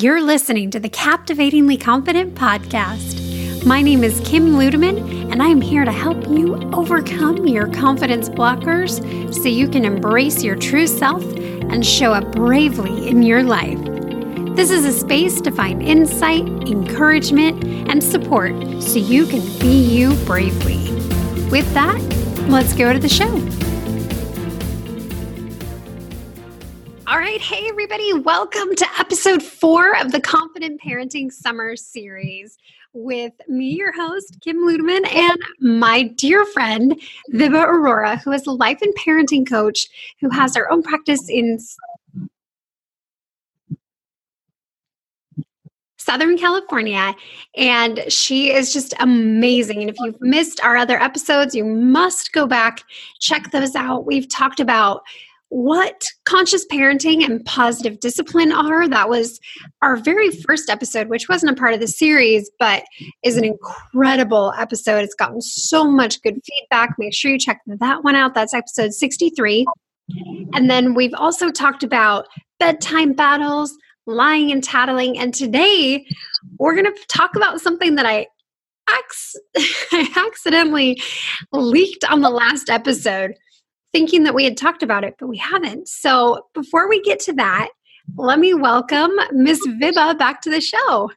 You're listening to the Captivatingly Confident podcast. My name is Kim Ludeman, and I am here to help you overcome your confidence blockers so you can embrace your true self and show up bravely in your life. This is a space to find insight, encouragement, and support so you can be you bravely. With that, let's go to the show. All right. Hey, everybody. Welcome to episode four of the Confident Parenting Summer Series with me, your host, Kim Ludeman, and my dear friend, Viva Aurora, who is a life and parenting coach who has her own practice in Southern California. And she is just amazing. And if you've missed our other episodes, you must go back, check those out. We've talked about what conscious parenting and positive discipline are. That was our very first episode, which wasn't a part of the series, but is an incredible episode. It's gotten so much good feedback. Make sure you check that one out. That's episode 63. And then we've also talked about bedtime battles, lying and tattling. And today we're going to talk about something that I I accidentally leaked on the last episode thinking that we had talked about it, but we haven't. So before we get to that, let me welcome Miss Vibha back to the show.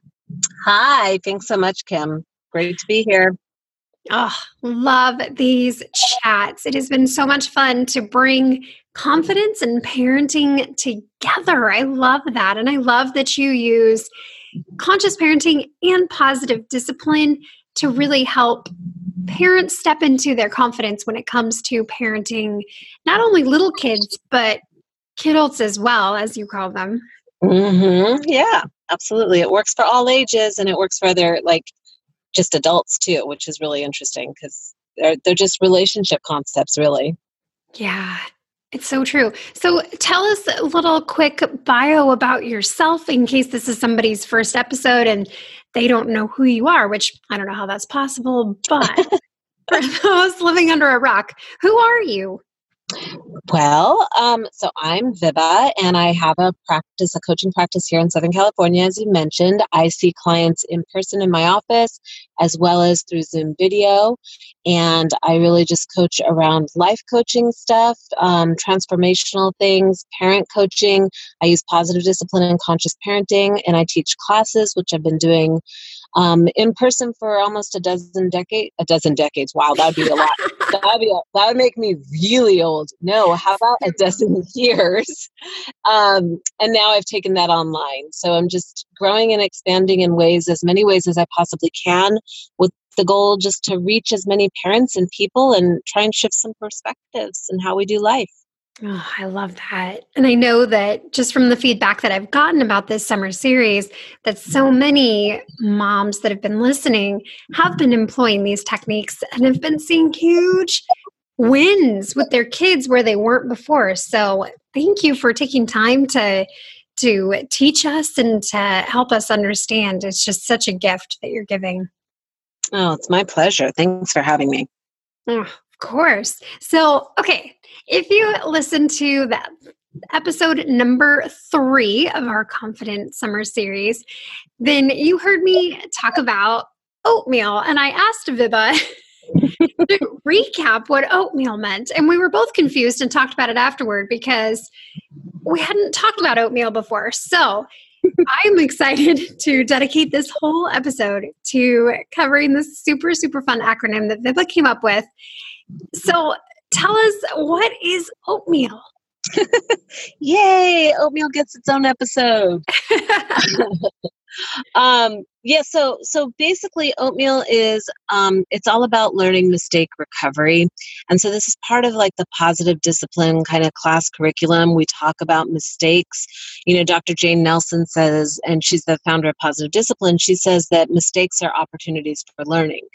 Hi, thanks so much, Kim. Great to be here. Oh, love these chats. It has been so much fun to bring confidence and parenting together. I love that. And I love that you use conscious parenting and positive discipline to really help parents step into their confidence when it comes to parenting not only little kids but kidults as well as you call them. Mm-hmm. yeah absolutely. It works for all ages and it works for their like just adults too which is really interesting because they're, they're just relationship concepts really. Yeah it's so true. So tell us a little quick bio about yourself in case this is somebody's first episode and they don't know who you are, which I don't know how that's possible, but for those living under a rock, who are you? Well, um, so I'm Viva, and I have a practice, a coaching practice here in Southern California, as you mentioned. I see clients in person in my office as well as through Zoom video. And I really just coach around life coaching stuff, um, transformational things, parent coaching. I use positive discipline and conscious parenting, and I teach classes, which I've been doing um, in person for almost a dozen decades. A dozen decades. Wow, that'd be a lot. that'd be that would make me really old. No, how about a dozen years? Um, and now I've taken that online. So I'm just growing and expanding in ways, as many ways as I possibly can, with the goal just to reach as many parents and people and try and shift some perspectives and how we do life. Oh, I love that. And I know that just from the feedback that I've gotten about this summer series, that so many moms that have been listening have been employing these techniques and have been seeing huge wins with their kids where they weren't before. So thank you for taking time to to teach us and to help us understand. It's just such a gift that you're giving. Oh, it's my pleasure. Thanks for having me. Oh, course. So, okay, if you listen to that episode number three of our Confident Summer series, then you heard me talk about oatmeal. And I asked Vibha to recap what oatmeal meant. And we were both confused and talked about it afterward because we hadn't talked about oatmeal before. So I'm excited to dedicate this whole episode to covering this super, super fun acronym that Vibha came up with. So tell us what is oatmeal? Yay, oatmeal gets its own episode. um, yeah, so so basically oatmeal is um, it's all about learning mistake recovery. And so this is part of like the positive discipline kind of class curriculum. We talk about mistakes. You know, Dr. Jane Nelsen says, and she's the founder of Positive Discipline, she says that mistakes are opportunities for learning,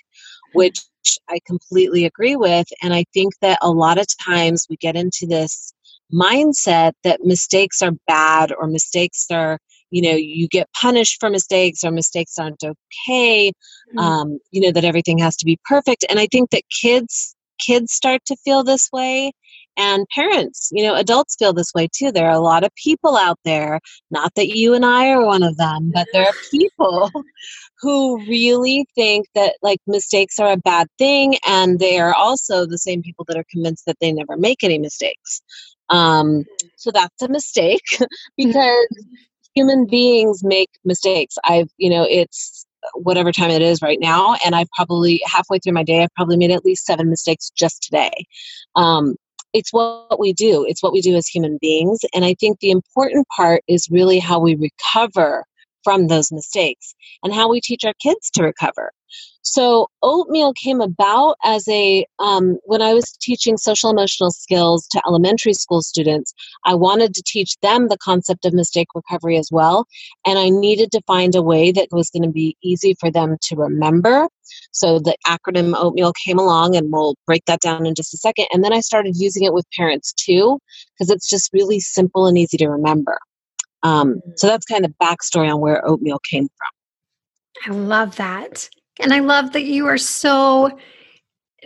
which I completely agree with. And I think that a lot of times we get into this mindset that mistakes are bad or mistakes are you know you get punished for mistakes or mistakes aren't okay mm-hmm. um, you know that everything has to be perfect and i think that kids kids start to feel this way and parents you know adults feel this way too there are a lot of people out there not that you and i are one of them but there are people who really think that like mistakes are a bad thing and they are also the same people that are convinced that they never make any mistakes. Um, so that's a mistake because human beings make mistakes. I've you know it's whatever time it is right now and i've probably halfway through my day i've probably made at least seven mistakes just today. Um, it's what we do. It's what we do as human beings and i think the important part is really how we recover from those mistakes and how we teach our kids to recover. So oatmeal came about as a um, when i was teaching social emotional skills to elementary school students i wanted to teach them the concept of mistake recovery as well and i needed to find a way that was going to be easy for them to remember. So the acronym oatmeal came along and we'll break that down in just a second and then i started using it with parents too because it's just really simple and easy to remember um, so that's kind of backstory on where oatmeal came from. I love that. And I love that you are so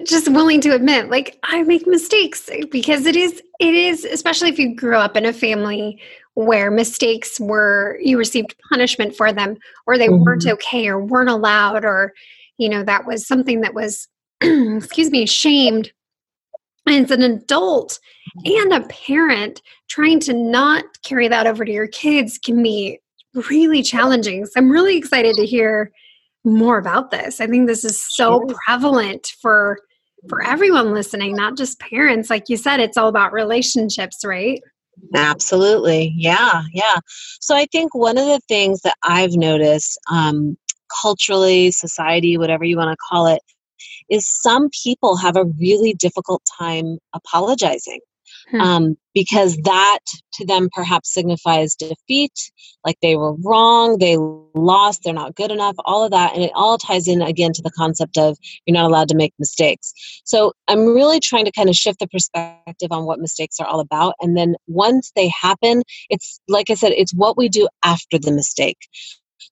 just willing to admit like I make mistakes because it is it is especially if you grew up in a family where mistakes were you received punishment for them or they mm-hmm. weren't okay or weren't allowed or you know that was something that was excuse me shamed as an adult and a parent trying to not carry that over to your kids can be really challenging so i'm really excited to hear more about this. I think this is so prevalent for for everyone listening, not just parents. Like you said, it's all about relationships, right? Absolutely. Yeah. Yeah. So I think one of the things that I've noticed um, culturally, society, whatever you want to call it, is some people have a really difficult time apologizing hmm. um, because that to them perhaps signifies defeat, like they were wrong, they lost, they're not good enough, all of that. And it all ties in again to the concept of you're not allowed to make mistakes. So I'm really trying to kind of shift the perspective on what mistakes are all about. And then once they happen, it's like I said, it's what we do after the mistake.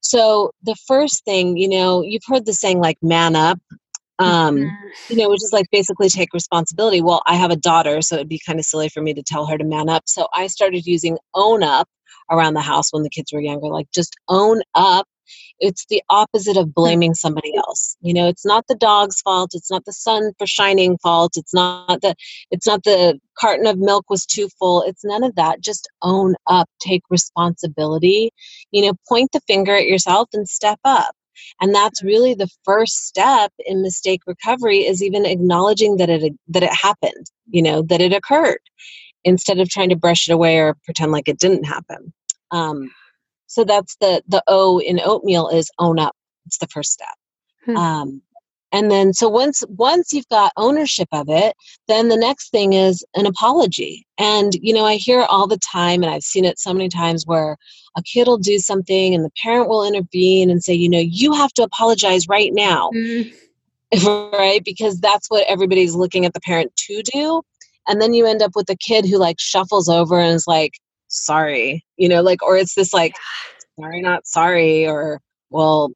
So the first thing, you know, you've heard the saying like man up um mm-hmm. you know which is like basically take responsibility. Well i have a daughter so it'd be kind of silly for me to tell her to man up. So i started using own up around the house when the kids were younger like just own up. It's the opposite of blaming somebody else. You know it's not the dog's fault it's not the sun for shining fault it's not the it's not the carton of milk was too full. It's none of that. Just own up take responsibility. You know point the finger at yourself and step up and that's really the first step in mistake recovery is even acknowledging that it that it happened you know that it occurred instead of trying to brush it away or pretend like it didn't happen. Um, so that's the the o in oatmeal is own up. It's the first step. Hmm. um, and then so once once you've got ownership of it then the next thing is an apology. And you know i hear all the time and i've seen it so many times where a kid will do something and the parent will intervene and say you know you have to apologize right now. Mm. right? Because that's what everybody's looking at the parent to do. And then you end up with a kid who like shuffles over and is like sorry you know like or it's this like sorry not sorry or well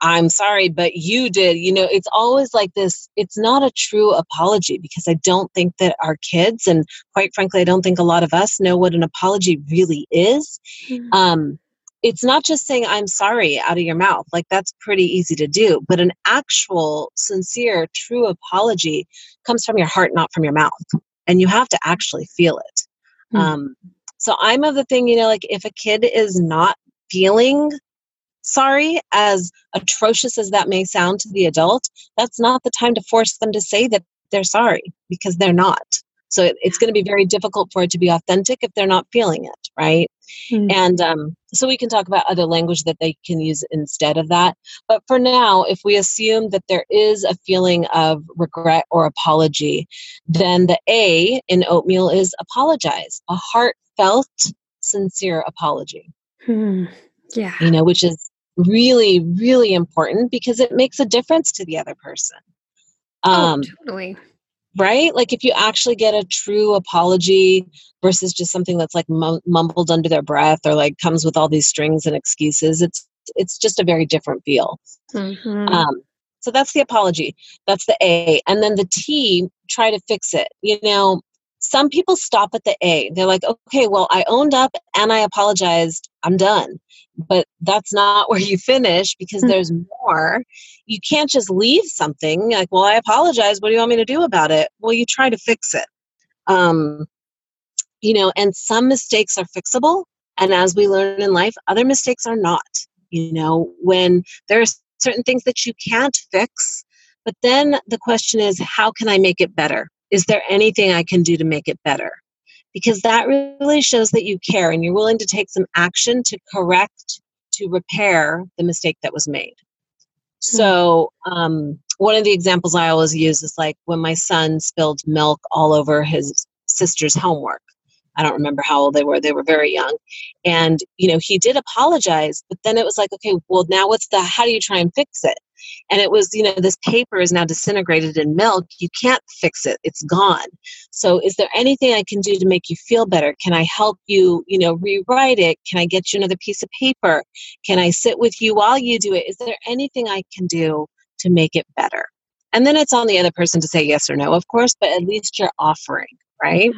I'm sorry, but you did. You know, it's always like this. It's not a true apology because I don't think that our kids, and quite frankly, I don't think a lot of us know what an apology really is. Mm-hmm. Um, it's not just saying I'm sorry out of your mouth. Like that's pretty easy to do. But an actual, sincere, true apology comes from your heart, not from your mouth. And you have to actually feel it. Mm-hmm. Um, so I'm of the thing, you know, like if a kid is not feeling sorry, as atrocious as that may sound to the adult, that's not the time to force them to say that they're sorry because they're not. So it, it's going to be very difficult for it to be authentic if they're not feeling it, right? Mm-hmm. And um, so we can talk about other language that they can use instead of that. But for now, if we assume that there is a feeling of regret or apology, then the A in oatmeal is apologize, a heartfelt, sincere apology. Hmm. Yeah. You know, which is really, really important because it makes a difference to the other person. Oh, um, oh, totally. Right? Like if you actually get a true apology versus just something that's like mumbled under their breath or like comes with all these strings and excuses, it's it's just a very different feel. Mm-hmm. Um, so that's the apology. That's the A. And then the T, try to fix it. You know, some people stop at the A. They're like, okay, well, I owned up and I apologized. I'm done. But that's not where you finish because mm-hmm. there's more. You can't just leave something like, well, I apologize. What do you want me to do about it? Well, you try to fix it. Um, you know, and some mistakes are fixable. And as we learn in life, other mistakes are not. You know, when there are certain things that you can't fix, but then the question is, how can I make it better? Is there anything I can do to make it better? Because that really shows that you care and you're willing to take some action to correct, to repair the mistake that was made. So, um, one of the examples I always use is like when my son spilled milk all over his sister's homework. I don't remember how old they were. They were very young. And, you know, he did apologize, but then it was like, okay, well, now what's the, how do you try and fix it? And it was, you know, this paper is now disintegrated in milk. You can't fix it, it's gone. So, is there anything I can do to make you feel better? Can I help you, you know, rewrite it? Can I get you another piece of paper? Can I sit with you while you do it? Is there anything I can do to make it better? And then it's on the other person to say yes or no, of course, but at least you're offering, right?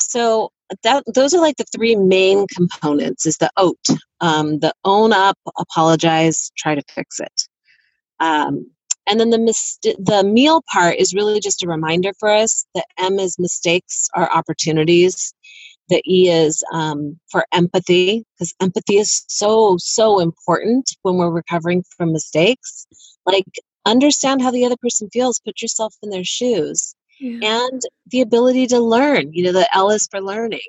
So, that those are like the three main components is the oat um, the own up apologize try to fix it um, and then the mis- the meal part is really just a reminder for us. The M is mistakes are opportunities. The E is um, for empathy because empathy is so so important when we're recovering from mistakes. Like understand how the other person feels. Put yourself in their shoes. Yeah. And the ability to learn. You know, the L is for learning.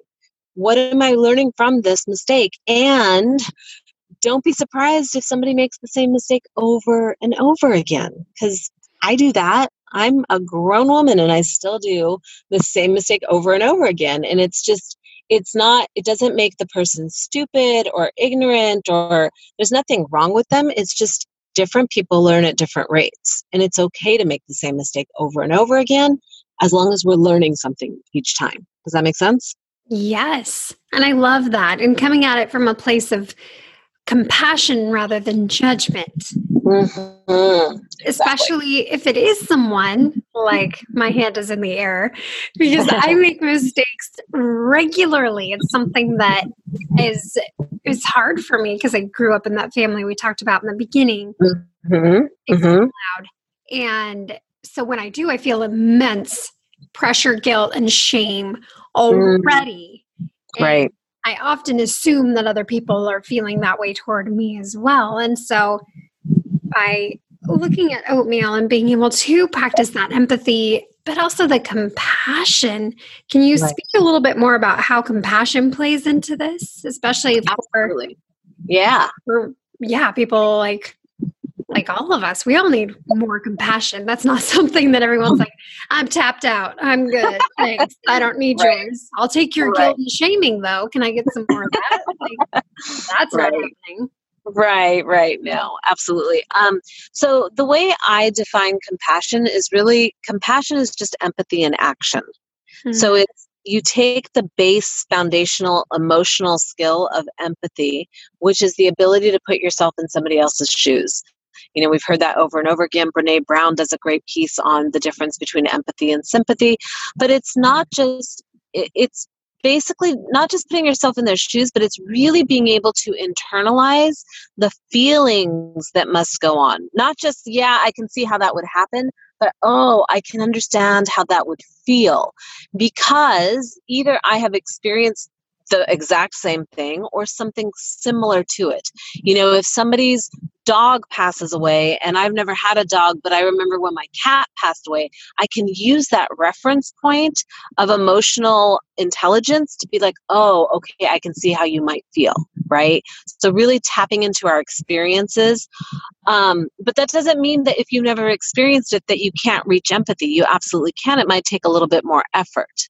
What am I learning from this mistake? And don't be surprised if somebody makes the same mistake over and over again because I do that. I'm a grown woman and I still do the same mistake over and over again. And it's just, it's not, it doesn't make the person stupid or ignorant or there's nothing wrong with them. It's just different people learn at different rates. And it's okay to make the same mistake over and over again as long as we're learning something each time. Does that make sense? Yes. And I love that. And coming at it from a place of compassion rather than judgment. Mm-hmm. Especially exactly. if it is someone like my hand is in the air because I make mistakes regularly. It's something that is is hard for me because I grew up in that family we talked about in the beginning. Mm-hmm. Mm-hmm. loud. And so when I do, I feel immense pressure, guilt, and shame mm. already. Right. I often assume that other people are feeling that way toward me as well. And so by looking at oatmeal and being able to practice that empathy, but also the compassion, can you right. speak a little bit more about how compassion plays into this, especially Absolutely. for yeah, for yeah, people like like all of us, we all need more compassion. That's not something that everyone's like, I'm tapped out. I'm good. Thanks. I don't need right. yours. I'll take your right. guilt and shaming though. Can I get some more of that? Like, that's right. not happening. Right, right. No, absolutely. Um, so the way I define compassion is really compassion is just empathy in action. Mm-hmm. So it's you take the base foundational emotional skill of empathy, which is the ability to put yourself in somebody else's shoes. You know, we've heard that over and over again. Brene Brown does a great piece on the difference between empathy and sympathy, but it's not just, it's basically not just putting yourself in their shoes, but it's really being able to internalize the feelings that must go on. Not just, yeah, I can see how that would happen, but oh, I can understand how that would feel because either I have experienced the exact same thing or something similar to it. You know, if somebody's dog passes away and I've never had a dog, but I remember when my cat passed away, I can use that reference point of emotional intelligence to be like, oh, okay, I can see how you might feel, right? So, really tapping into our experiences. Um, but that doesn't mean that if you've never experienced it, that you can't reach empathy. You absolutely can. It might take a little bit more effort.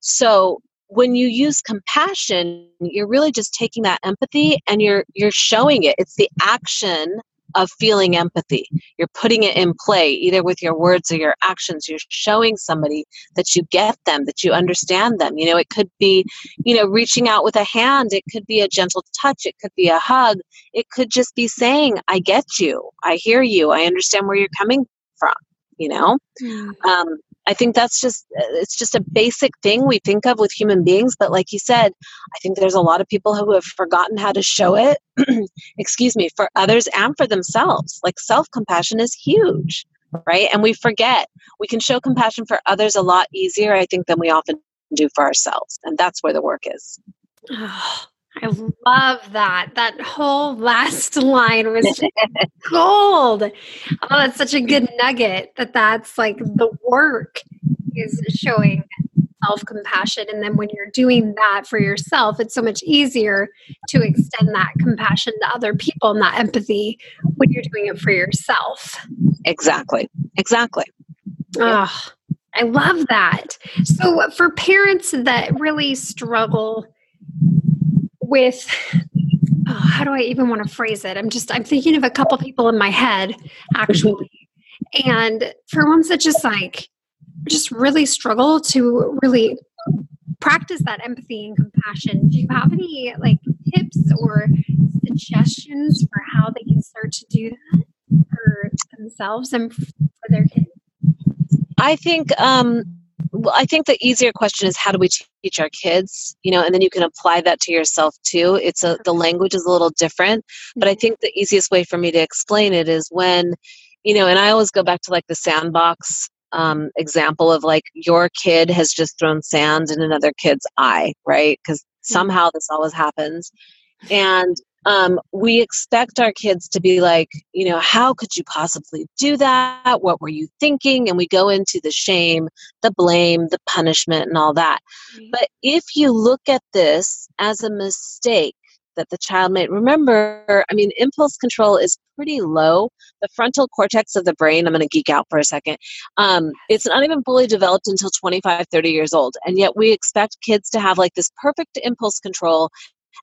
So, when you use compassion you're really just taking that empathy and you're you're showing it. It's the action of feeling empathy. You're putting it in play either with your words or your actions. You're showing somebody that you get them that you understand them. You know it could be you know reaching out with a hand. It could be a gentle touch. It could be a hug. It could just be saying i get you. I hear you. I understand where you're coming from you know? Mm. um, I think that's just uh, it's just a basic thing we think of with human beings, but like you said, I think there's a lot of people who have forgotten how to show it. excuse me, for others and for themselves. Like self-compassion is huge, right? And we forget. We can show compassion for others a lot easier I think than we often do for ourselves. And that's where the work is. Oh, I love that. That whole last line was gold. Oh, that's such a good nugget that that's like the work is showing self compassion. And then when you're doing that for yourself, it's so much easier to extend that compassion to other people and that empathy when you're doing it for yourself. Exactly. Exactly. Oh, I love that. So, uh, for parents that really struggle with oh, how do I even want to phrase it? I'm just I'm thinking of a couple people in my head actually. and for ones that just like just really struggle to really practice that empathy and compassion, do you have any like tips or suggestions for how they can start to do that for themselves and for their kids? I think um I think the easier question is how do we teach our kids, you know, and then you can apply that to yourself too. It's a the language is a little different, but I mm-hmm. think the easiest way for me to explain it is when, you know, and I always go back to like the sandbox um, example of like your kid has just thrown sand in another kid's eye, right? Because mm-hmm. somehow this always happens, and um, we expect our kids to be like, you know, how could you possibly do that? What were you thinking? And we go into the shame, the blame, the punishment, and all that. Mm-hmm. But if you look at this as a mistake, that the child made. Remember, I mean, impulse control is pretty low. The frontal cortex of the brain, I'm going to geek out for a second, um, it's not even fully developed until 25, 30 years old. And yet we expect kids to have like this perfect impulse control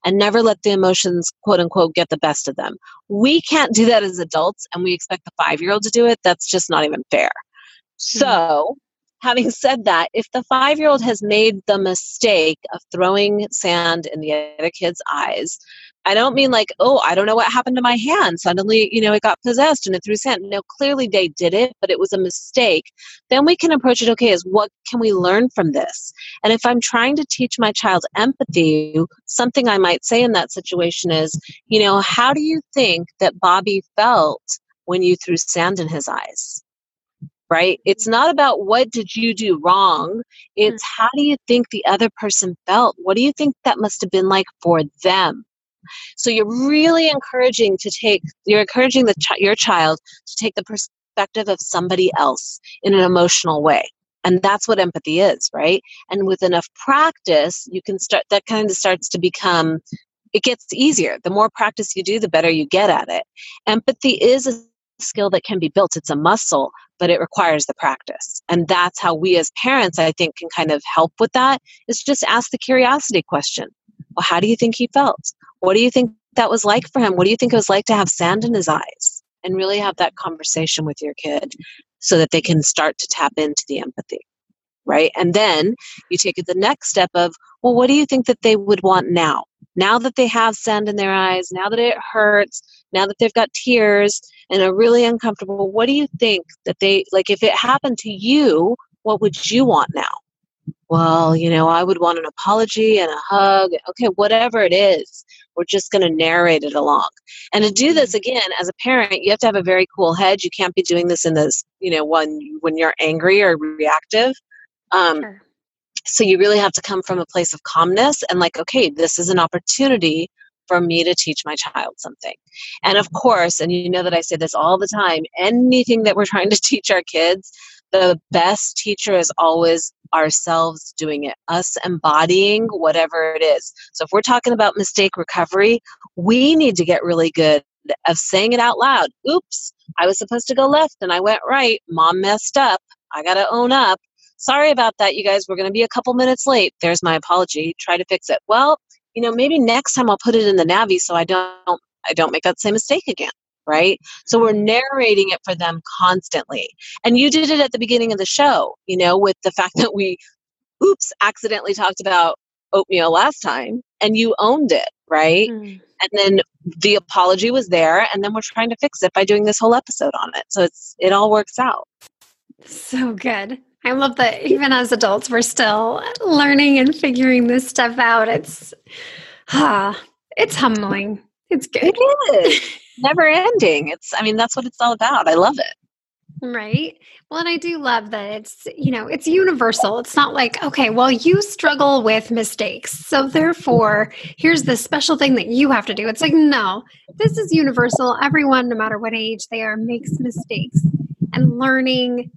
and never let the emotions, quote unquote, get the best of them. We can't do that as adults, and we expect the five year old to do it. That's just not even fair. Mm-hmm. So, having said that, if the five year old has made the mistake of throwing sand in the other kid's eyes, I don't mean like, oh, I don't know what happened to my hand. Suddenly, you know, it got possessed and it threw sand. No, clearly they did it, but it was a mistake. Then we can approach it, okay, is what can we learn from this? And if I'm trying to teach my child empathy, something I might say in that situation is, you know, how do you think that Bobby felt when you threw sand in his eyes? Right? It's not about what did you do wrong. Mm. It's how do you think the other person felt? What do you think that must have been like for them? So you're really encouraging to take, you're encouraging the ch- your child to take the perspective of somebody else in an emotional way. And that's what empathy is, right? And with enough practice, you can start, that kind of starts to become, it gets easier. The more practice you do, the better you get at it. Empathy is a skill that can be built, it's a muscle, but it requires the practice. And that's how we as parents, I think, can kind of help with that is just ask the curiosity question. Well, how do you think he felt? What do you think that was like for him? What do you think it was like to have sand in his eyes? And really have that conversation with your kid so that they can start to tap into the empathy. Right. And then you take it the next step of, well, what do you think that they would want now? Now that they have sand in their eyes, now that it hurts, now that they've got tears and are really uncomfortable, what do you think that they like if it happened to you, what would you want now? Well, you know, I would want an apology and a hug. Okay, whatever it is, we're just going to narrate it along. And to do this mm-hmm. again, as a parent, you have to have a very cool head. You can't be doing this in this, you know, when when you're angry or reactive. Um, sure. So you really have to come from a place of calmness and like, okay, this is an opportunity for me to teach my child something. And of course, and you know that I say this all the time, anything that we're trying to teach our kids, the best teacher is always ourselves doing it, us embodying whatever it is. So if we're talking about mistake recovery, we need to get really good of saying it out loud. Oops, I was supposed to go left and I went right. Mom messed up. I got to own up. Sorry about that, you guys. We're going to be a couple minutes late. There's my apology. Try to fix it. Well, you know, maybe next time I'll put it in the Navi so I don't I don't make that same mistake again right? So we're narrating it for them constantly. And you did it at the beginning of the show, you know, with the fact that we, oops, accidentally talked about oatmeal last time and you owned it, right? Mm. And then the apology was there and then we're trying to fix it by doing this whole episode on it. So it's it all works out. So good. I love that even as adults, we're still learning and figuring this stuff out. It's, ah, it's humbling. It's good. It is never ending. It's, I mean, that's what it's all about. I love it. Right. Well, and I do love that it's, you know, it's universal. It's not like, okay, well, you struggle with mistakes. So therefore, here's the special thing that you have to do. It's like, no, this is universal. Everyone, no matter what age they are, makes mistakes. And learning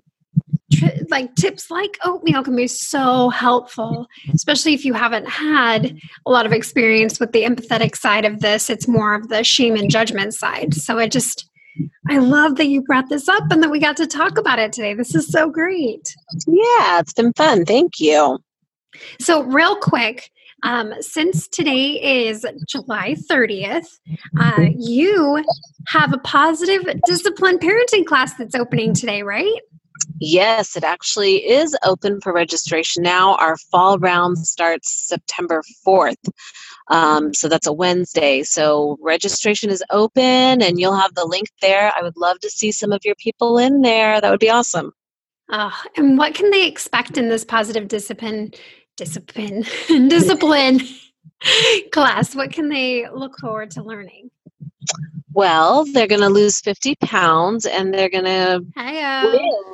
like tips like oatmeal can be so helpful, especially if you haven't had a lot of experience with the empathetic side of this. It's more of the shame and judgment side. So I just, I love that you brought this up and that we got to talk about it today. This is so great. Yeah, it's been fun. Thank you. So, real quick, um, since today is July 30th, uh, you have a positive discipline parenting class that's opening today, right? Yes, it actually is open for registration now. Our fall round starts September 4th. Um, so that's a Wednesday. So registration is open and you'll have the link there. I would love to see some of your people in there. That would be awesome. Oh, and what can they expect in this positive discipline discipline discipline class? What can they look forward to learning? Well, they're going to lose 50 pounds and they're going to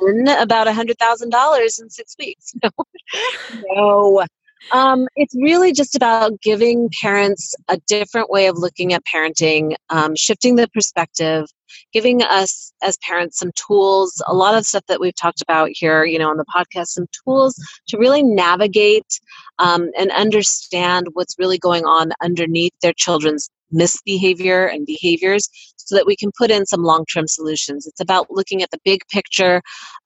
win about $100,000 in six weeks. no. Um, it's really just about giving parents a different way of looking at parenting, um, shifting the perspective, giving us as parents some tools, a lot of stuff that we've talked about here, you know, on the podcast, some tools to really navigate um, and understand what's really going on underneath their children's misbehavior and behaviors so that we can put in some long term solutions. It's about looking at the big picture.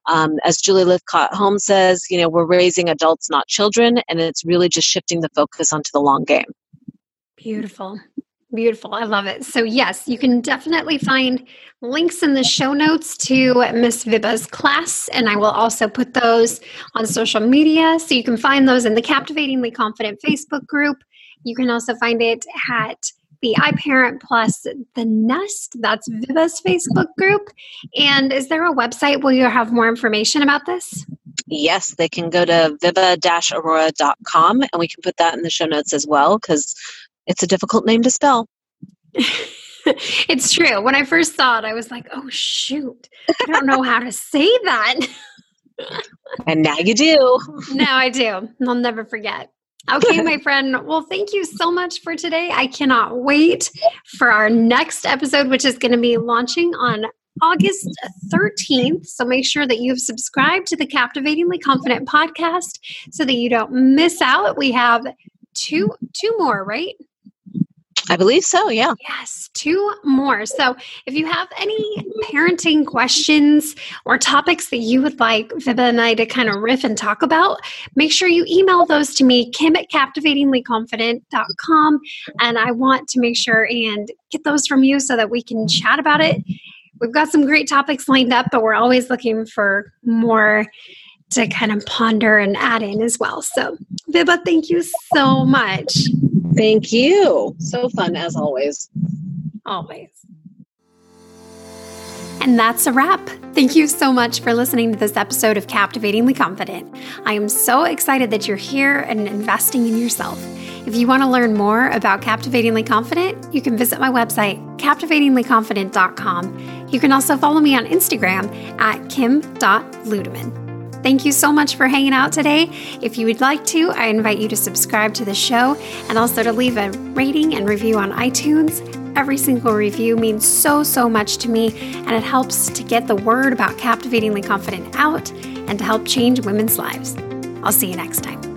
Um, as Julie Lythcott Haims says, you know, we're raising adults, not children, and it's really just shifting the focus onto the long game. Beautiful. Beautiful. I love it. So, yes, you can definitely find links in the show notes to Miss Vibha's class, and I will also put those on social media. So, you can find those in the Captivatingly Confident Facebook group. You can also find it at the iParent Plus the Nest. That's Vibha's Facebook group. And is there a website where you have more information about this? Yes, they can go to vibba-aurora.com and we can put that in the show notes as well because it's a difficult name to spell. it's true. When I first saw it, I was like, oh, shoot, I don't know how to say that. and now you do. now I do. I'll never forget. Okay, my friend. Well, thank you so much for today. I cannot wait for our next episode, which is going to be launching on August 13th. So make sure that you've subscribed to the Captivatingly Confident podcast so that you don't miss out. We have two two more, right? I believe so, yeah. Yes, two more. So if you have any parenting questions or topics that you would like Vibha and I to kind of riff and talk about, make sure you email those to me, kim at captivatinglyconfident.com. And I want to make sure and get those from you so that we can chat about it. We've got some great topics lined up, but we're always looking for more to kind of ponder and add in as well. So, Vibha, thank you so much. Thank you. So fun as always. Always. And that's a wrap. Thank you so much for listening to this episode of Captivatingly Confident. I am so excited that you're here and investing in yourself. If you want to learn more about Captivatingly Confident, you can visit my website, captivatinglyconfident.com. You can also follow me on Instagram at kim.ludeman. Thank you so much for hanging out today. If you would like to, I invite you to subscribe to the show and also to leave a rating and review on iTunes. Every single review means so, so much to me, and it helps to get the word about Captivatingly Confident out and to help change women's lives. I'll see you next time.